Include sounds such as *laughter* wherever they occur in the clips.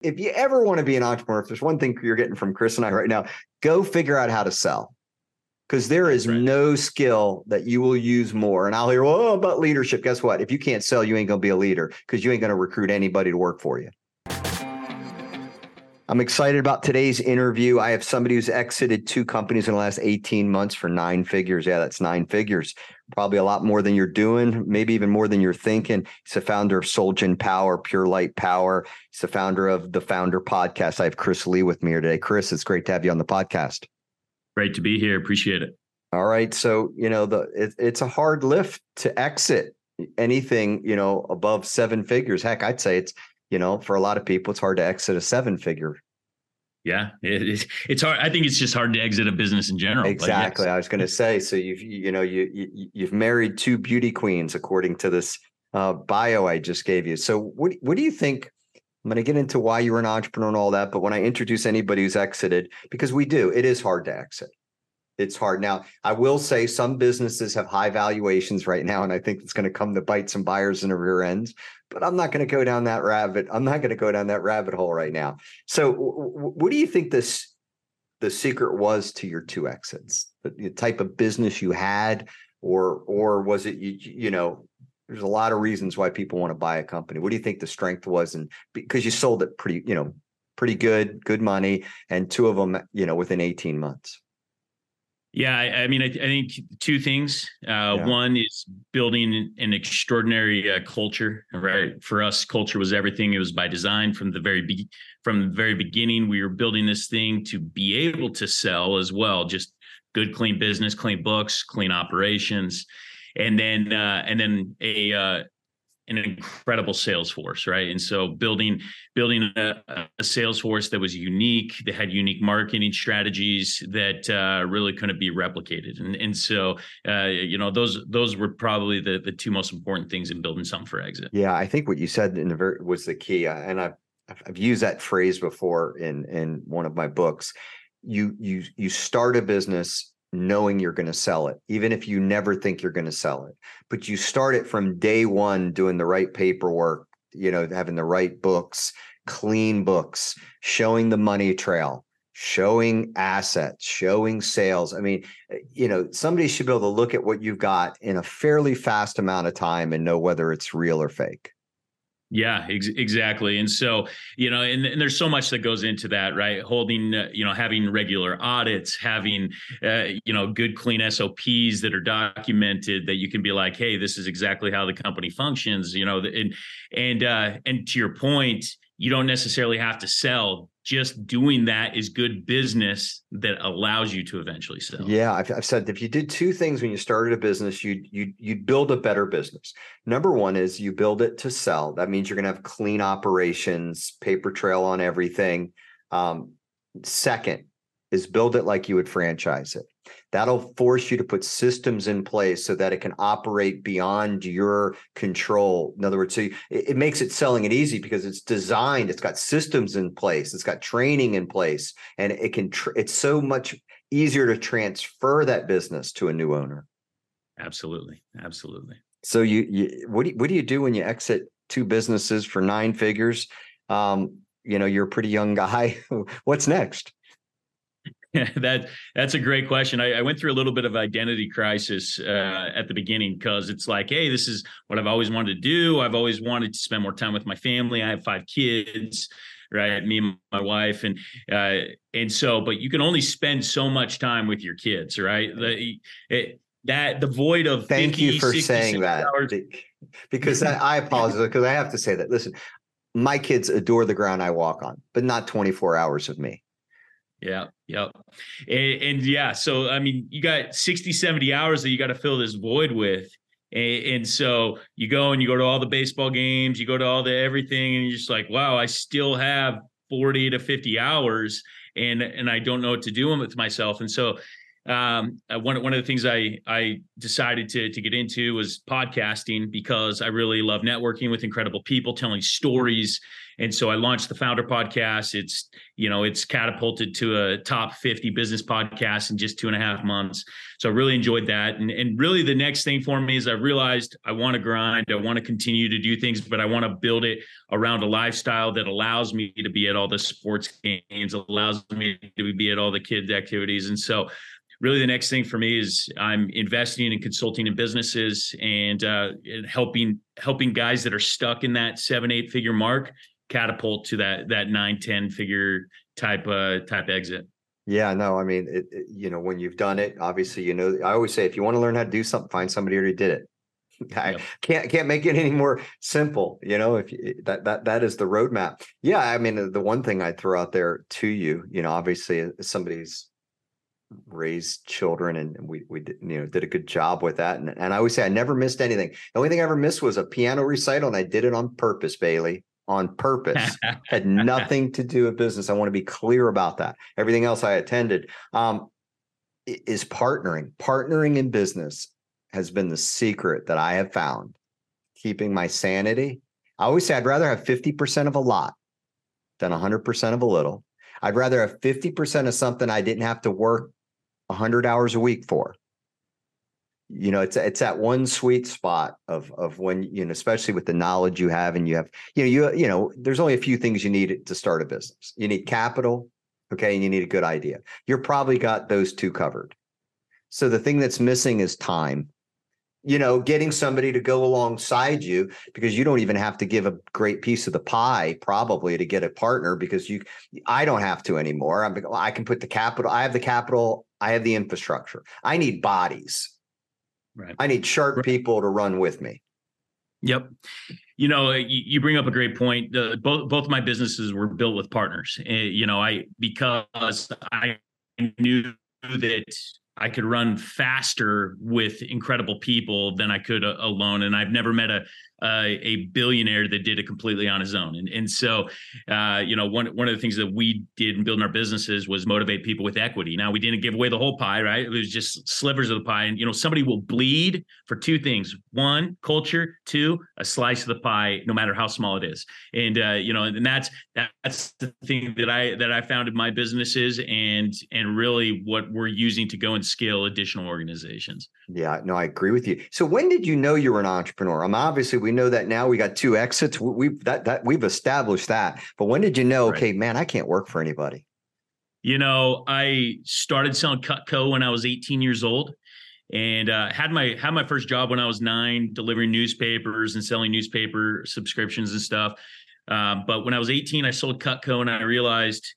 if you ever want to be an entrepreneur, if there's one thing you're getting from Chris and I right now, go figure out how to sell. Because there is right. no skill that you will use more. And I'll hear, well, oh, about leadership. Guess what? If you can't sell, you ain't going to be a leader because you ain't going to recruit anybody to work for you. I'm excited about today's interview. I have somebody who's exited two companies in the last 18 months for nine figures. Yeah, that's nine figures. Probably a lot more than you're doing, maybe even more than you're thinking. He's the founder of Solgen Power, Pure Light Power. He's the founder of the Founder Podcast. I have Chris Lee with me here today. Chris, it's great to have you on the podcast. Great to be here. Appreciate it. All right. So, you know, the it, it's a hard lift to exit anything, you know, above seven figures. Heck, I'd say it's you know, for a lot of people, it's hard to exit a seven figure. Yeah, it, it's hard. I think it's just hard to exit a business in general. Exactly. Yes. I was going to say. So you've you know you, you you've married two beauty queens according to this uh, bio I just gave you. So what what do you think? I'm going to get into why you were an entrepreneur and all that. But when I introduce anybody who's exited, because we do, it is hard to exit it's hard. Now, I will say some businesses have high valuations right now, and I think it's going to come to bite some buyers in the rear ends. But I'm not going to go down that rabbit. I'm not going to go down that rabbit hole right now. So, what do you think this the secret was to your two exits? The, the type of business you had, or or was it you you know? There's a lot of reasons why people want to buy a company. What do you think the strength was, and because you sold it pretty, you know, pretty good, good money, and two of them, you know, within 18 months. Yeah, I, I mean, I, I, think two things. Uh, yeah. One is building an extraordinary uh, culture. Right, for us, culture was everything. It was by design from the very be- from the very beginning. We were building this thing to be able to sell as well. Just good, clean business, clean books, clean operations, and then uh, and then a uh, an incredible sales force, right? And so building building a, a, sales force that was unique, that had unique marketing strategies that uh, really couldn't be replicated. And and so uh, you know those those were probably the the two most important things in building something for exit. Yeah, I think what you said in the very was the key, uh, and I've I've used that phrase before in in one of my books. You you you start a business knowing you're going to sell it, even if you never think you're going to sell it. But you start it from day one doing the right paperwork, you know, having the right books, clean books, showing the money trail, showing assets, showing sales. I mean, eh, you know, somebody should be able to look at what you've got in a fairly fast amount of time and know whether it's real or fake. Yeah, ex- exactly. And so, you know, and, and, there's so much that goes into that, right? Holding, uh, you know, having regular audits, having, uh, you know, good, clean SOPs that are documented that you can be like, hey, this is exactly how the company functions, you know, and, and, uh, and to your point, you don't necessarily have to sell just doing that is good business that allows you to eventually sell. Yeah, I've, I've said if you did two things when you started a business, you you you'd build a better business. Number one is you build it to sell. That means you're going to have clean operations, paper trail on everything. Um, second is build it like you would franchise it. That'll force you to put systems in place so that it can operate beyond your control. In other words, so you, it, it, makes it selling it easy because it's designed, it's got systems in place, it's got training in place, and it can. Tr- it's so much easier to transfer that business to a new owner. Absolutely, absolutely. So you, you what do you, what do you do when you exit two businesses for nine figures? Um, you know, you're a pretty young guy. *laughs* What's next? *laughs* that that's a great question. I, I, went through a little bit of identity crisis uh, at the beginning because it's like, hey, this is what I've always wanted to do. I've always wanted to spend more time with my family. I have five kids, right? Me and my wife, and uh, and so, but you can only spend so much time with your kids, right? The, it, that the void of thank 50, you for saying that hours. because I, I apologize because I have to say that. Listen, my kids adore the ground I walk on, but not 24 hours of me. Yeah. Yep. And, and, yeah, so I mean, you got 60, 70 hours that you got to fill this void with. And, and, so you go and you go to all the baseball games, you go to all the everything, and you're just like, wow, I still have 40 to 50 hours and and I don't know what to do with myself. And so um, uh, one one of the things I I decided to to get into was podcasting because I really love networking with incredible people, telling stories, and so I launched the Founder Podcast. It's you know it's catapulted to a top fifty business podcast in just two and a half months. So I really enjoyed that, and and really the next thing for me is I realized I want to grind, I want to continue to do things, but I want to build it around a lifestyle that allows me to be at all the sports games, allows me to be at all the kids activities, and so really the next thing for me is I'm investing and consulting in businesses and, uh, and helping helping guys that are stuck in that seven eight figure mark catapult to that that nine ten figure type uh type exit. Yeah, no, I mean, it, it, you know, when you've done it, obviously, you know, I always say if you want to learn how to do something, find somebody who already did it. *laughs* I yep. can't can't make it any more simple, you know. If you, that that that is the roadmap. Yeah, I mean, the one thing I throw out there to you, you know, obviously, somebody's raised children and we we did, you know did a good job with that. And, and i always say i never missed anything. The only thing i ever missed was a piano recital and i did it on purpose bailey on purpose. Had *laughs* nothing to do with business. I want to be clear about that. Everything else i attended. Um, is partnering. Partnering in business has been the secret that i have found. Keeping my sanity. I always say i'd rather have 50% of a lot than 100% of a little. I'd rather have 50% of something I didn't have to work 100 hours a week for. You know it's it's that one sweet spot of of when you know especially with the knowledge you have and you have you know you you know there's only a few things you need to start a business. You need capital okay and you need a good idea. You're probably got those two covered. So the thing that's missing is time. You know getting somebody to go alongside you because you don't even have to give a great piece of the pie probably to get a partner because you i don't have to anymore. I'm, i can put the capital i have the capital I have the infrastructure. I need bodies. Right. I need sharp right. people to run with me. Yep. You know, you, bring up a great point. Uh, both both my businesses were built with partners. Uh, you know, I because I knew that I could run faster with incredible people than I could uh, alone, and I've never met a uh, a billionaire that did it completely on his own. And and so, uh, you know, one one of the things that we did in building our businesses was motivate people with equity. Now we didn't give away the whole pie, right? It was just slivers of the pie. And you know, somebody will bleed for two things: one, culture; two, a slice of the pie, no matter how small it is. And uh, you know, and that's that's the thing that I that I found in my businesses, and and really what we're using to go and scale additional organizations. Yeah, no, I agree with you. So when did you know you were an entrepreneur? I'm obviously we know that now. We got two exits. We that that we've established that. But when did you know? Right. Okay, man, I can't work for anybody. You know, I started selling Cutco when I was 18 years old, and uh, had my had my first job when I was nine, delivering newspapers and selling newspaper subscriptions and stuff. Uh, but when I was 18, I sold Cutco, and I realized,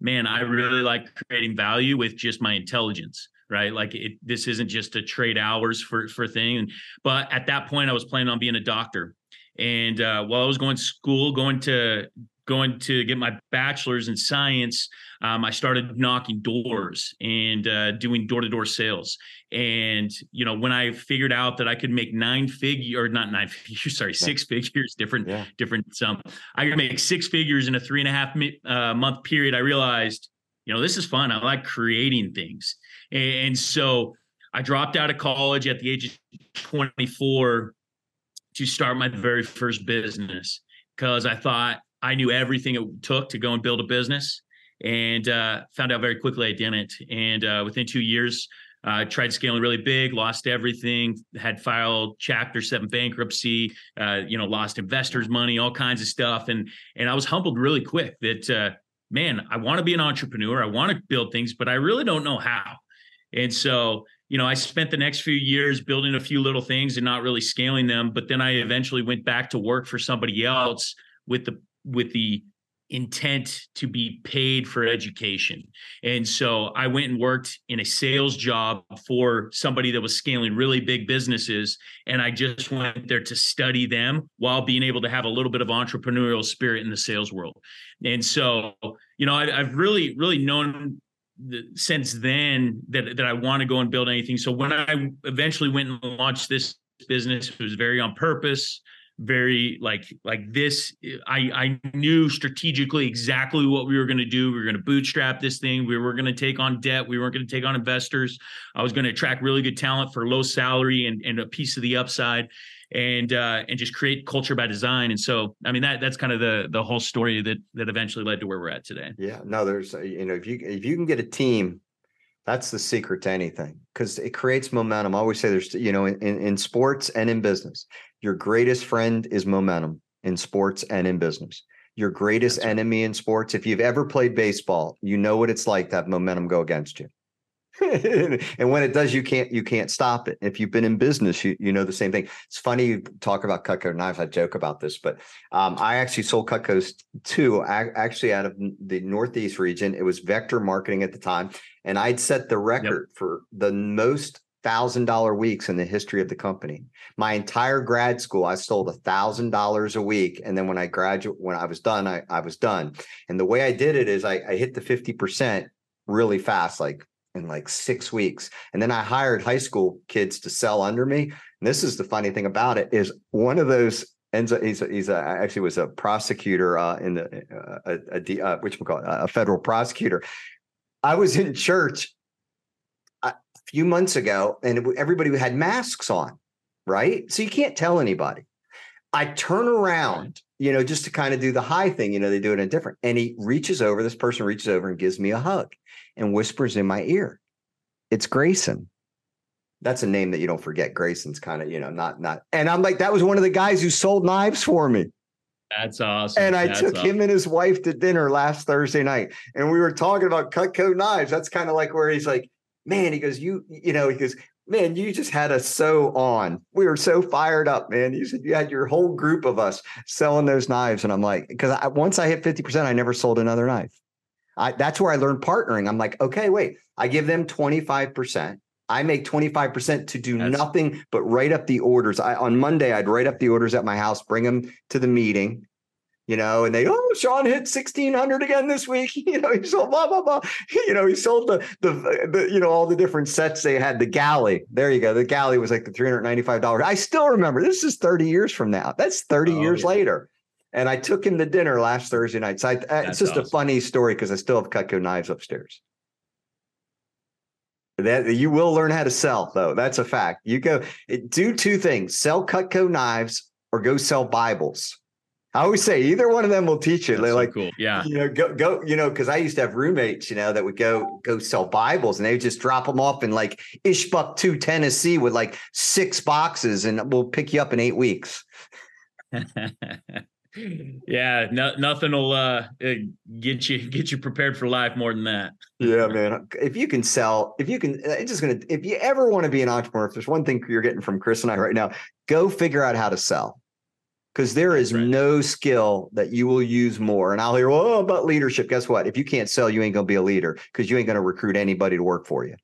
man, I really like creating value with just my intelligence right? Like it, this isn't just a trade hours for for thing. But at that point, I was planning on being a doctor, and uh, while I was going to school, going to going to get my bachelor's in science, um, I started knocking doors and uh, doing door to door sales. And you know, when I figured out that I could make nine figure or not nine *laughs* figures, sorry, six figures, different, yeah. different sum. I could make six figures in a three and a half uh, month period. I realized, you know, this is fun. I like creating things. And so I dropped out of college at the age of 24 to start my very first business because I thought I knew everything it took to go and build a business and uh, found out very quickly I didn't. And uh, within two years, uh, tried scaling really big, lost everything, had filed Chapter Seven bankruptcy, uh, you know, lost investors' money, all kinds of stuff, and and I was humbled really quick that uh, man, I want to be an entrepreneur, I want to build things, but I really don't know how. And so, you know, I spent the next few years building a few little things and not really scaling them. But then I eventually went back to work for somebody else with the with the intent to be paid for education. And so I went and worked in a sales job for somebody that was scaling really big businesses. And I just went there to study them while being able to have a little bit of entrepreneurial spirit in the sales world. And so, you know, I, have really, really known since then that that I want to go and build anything. So when I eventually went and launched this business, it was very on purpose, very like like this i i knew strategically exactly what we were going to do. We were going to bootstrap this thing. We were going to take on debt. We weren't going to take on investors. I was going to attract really good talent for low salary and, and a piece of the upside and uh and just create culture by design and so i mean that that's kind of the the whole story that that eventually led to where we're at today yeah no there's you know if you if you can get a team that's the secret to anything because it creates momentum. I always say there's, you know, in, in sports and in business, your greatest friend is momentum in sports and in business. Your greatest That's enemy right. in sports, if you've ever played baseball, you know what it's like to have momentum go against you. *laughs* and when it does, you can't you can't stop it. If you've been in business, you you know the same thing. It's funny you talk about Cutco knives. I joke about this, but um, I actually sold Cutco's too. actually out of the Northeast region. It was Vector Marketing at the time, and I'd set the record yep. for the most thousand dollar weeks in the history of the company. My entire grad school, I sold a thousand dollars a week. And then when I graduate, when I was done, I, I was done. And the way I did it is I, I hit the 50% really fast, like in like six weeks. And then I hired high school kids to sell under me. And this is the funny thing about it is one of those ends up, he's, a, he's a, actually was a prosecutor uh, in the, uh, a, a, uh, which we call it, a federal prosecutor. I was in church a few months ago and everybody had masks on, right? So you can't tell anybody. I turn around, you know, just to kind of do the high thing, you know, they do it in different. And he reaches over, this person reaches over and gives me a hug and whispers in my ear, It's Grayson. That's a name that you don't forget. Grayson's kind of, you know, not, not. And I'm like, that was one of the guys who sold knives for me. That's awesome. And I That's took awesome. him and his wife to dinner last Thursday night. And we were talking about Cutco knives. That's kind of like where he's like, man, he goes, you, you know, he goes, man, you just had us so on. We were so fired up, man. You said you had your whole group of us selling those knives. And I'm like, because I, once I hit 50%, I never sold another knife. I, that's where I learned partnering. I'm like, okay, wait, I give them 25%. I make 25% to do that's- nothing but write up the orders. I, on Monday, I'd write up the orders at my house, bring them to the meeting, you know, and they, oh, Sean hit 1600 again this week. *laughs* You know, he sold blah, blah, blah. *laughs* You know, he sold the, the, the, you know, all the different sets they had. The galley, there you go. The galley was like the $395. I still remember this is 30 years from now. That's 30 oh, years yeah. later. And I took him to dinner last Thursday night. So I, uh, it's just awesome. a funny story because I still have Cutco knives upstairs. That you will learn how to sell, though. That's a fact. You go eh, do two things: sell Cutco knives or go sell Bibles. I always say either one of them will teach you. They're so like, cool. yeah, you know, go go, you know, because I used to have roommates, you know, that would go go sell Bibles, and they would just drop them off in like Ishbuck, to Tennessee, with like six boxes, and we'll pick you up in eight weeks. *laughs* yeah, no, nothing will uh, uh, get you get you prepared for life more than that. yeah, man. If you can sell, if you can, uh, it's just gonna. If you ever want to be an entrepreneur, if there's one thing you're getting from Chris and I right now, go figure out how to sell. Because there is right. no skill that you will use more. And I'll hear, well, oh, about leadership. Guess what? If you can't sell, you ain't gonna be a leader because you ain't gonna recruit anybody to work for you.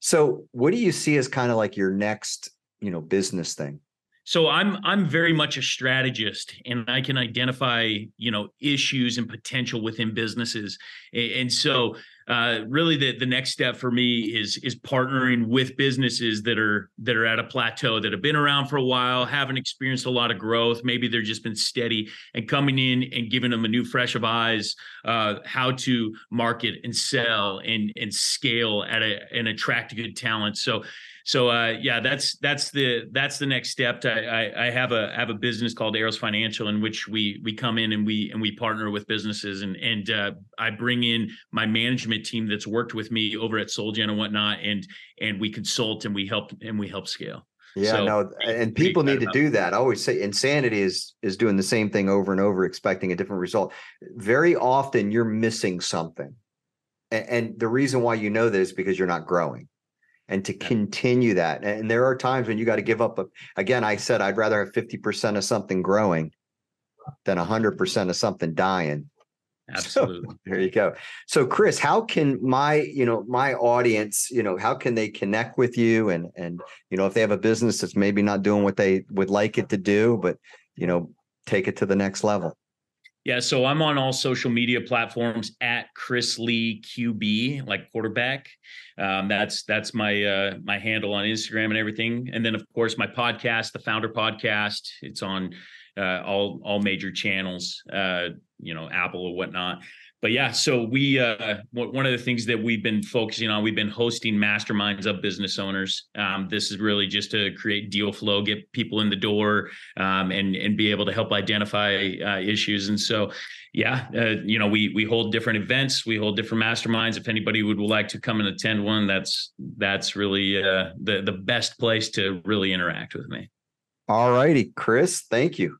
So, what do you see as kind of like your next, you know, business thing? so i'm i'm very much a strategist and i can identify you know issues and potential within businesses and so uh, really the the next step for me is is partnering with businesses that are that are at a plateau that have been around for a while haven't experienced a lot of growth. Maybe they're just been steady and coming in and giving them a new fresh of eyes uh, how to market and sell and and scale at a, and attract good talent. So so uh, yeah, that's that's the that's the next step. I, I, I have a have a business called Eros Financial in which we we come in and we and we partner with businesses and and uh, I bring in my management team that's worked with me over at SolGen and whatnot and and we consult and we help and we help scale. Yeah, so, no, and people need to do that. I always say insanity is is doing the same thing over and over, expecting a different result. Very often, you're missing something, and, and the reason why you know that is because you're not growing and to continue that. And there are times when you got to give up. A, again, I said I'd rather have 50% of something growing than 100% of something dying. *laughs* Absolutely. So, there you go. So Chris, how can my, you know, my audience, you know, how can they connect with you and and you know, if they have a business that's maybe not doing what they would like it to do, but you know, take it to the next level? Yeah, so I'm on all social media platforms at Chris Lee QB, like quarterback. Um, that's that's my uh, my handle on Instagram and everything. And then of course my podcast, the Founder Podcast. It's on uh, all all major channels, uh, you know, Apple or whatnot but yeah, so we uh, one of the things that we've been focusing on, we've been hosting masterminds of business owners. Um, this is really just to create deal flow, get people in the door, um, and and be able to help identify uh, issues. And so, yeah, uh, you know, we we hold different events, we hold different masterminds. If anybody would like to come and attend one, that's that's really uh, the the best place to really interact with me. All righty, Chris, thank you.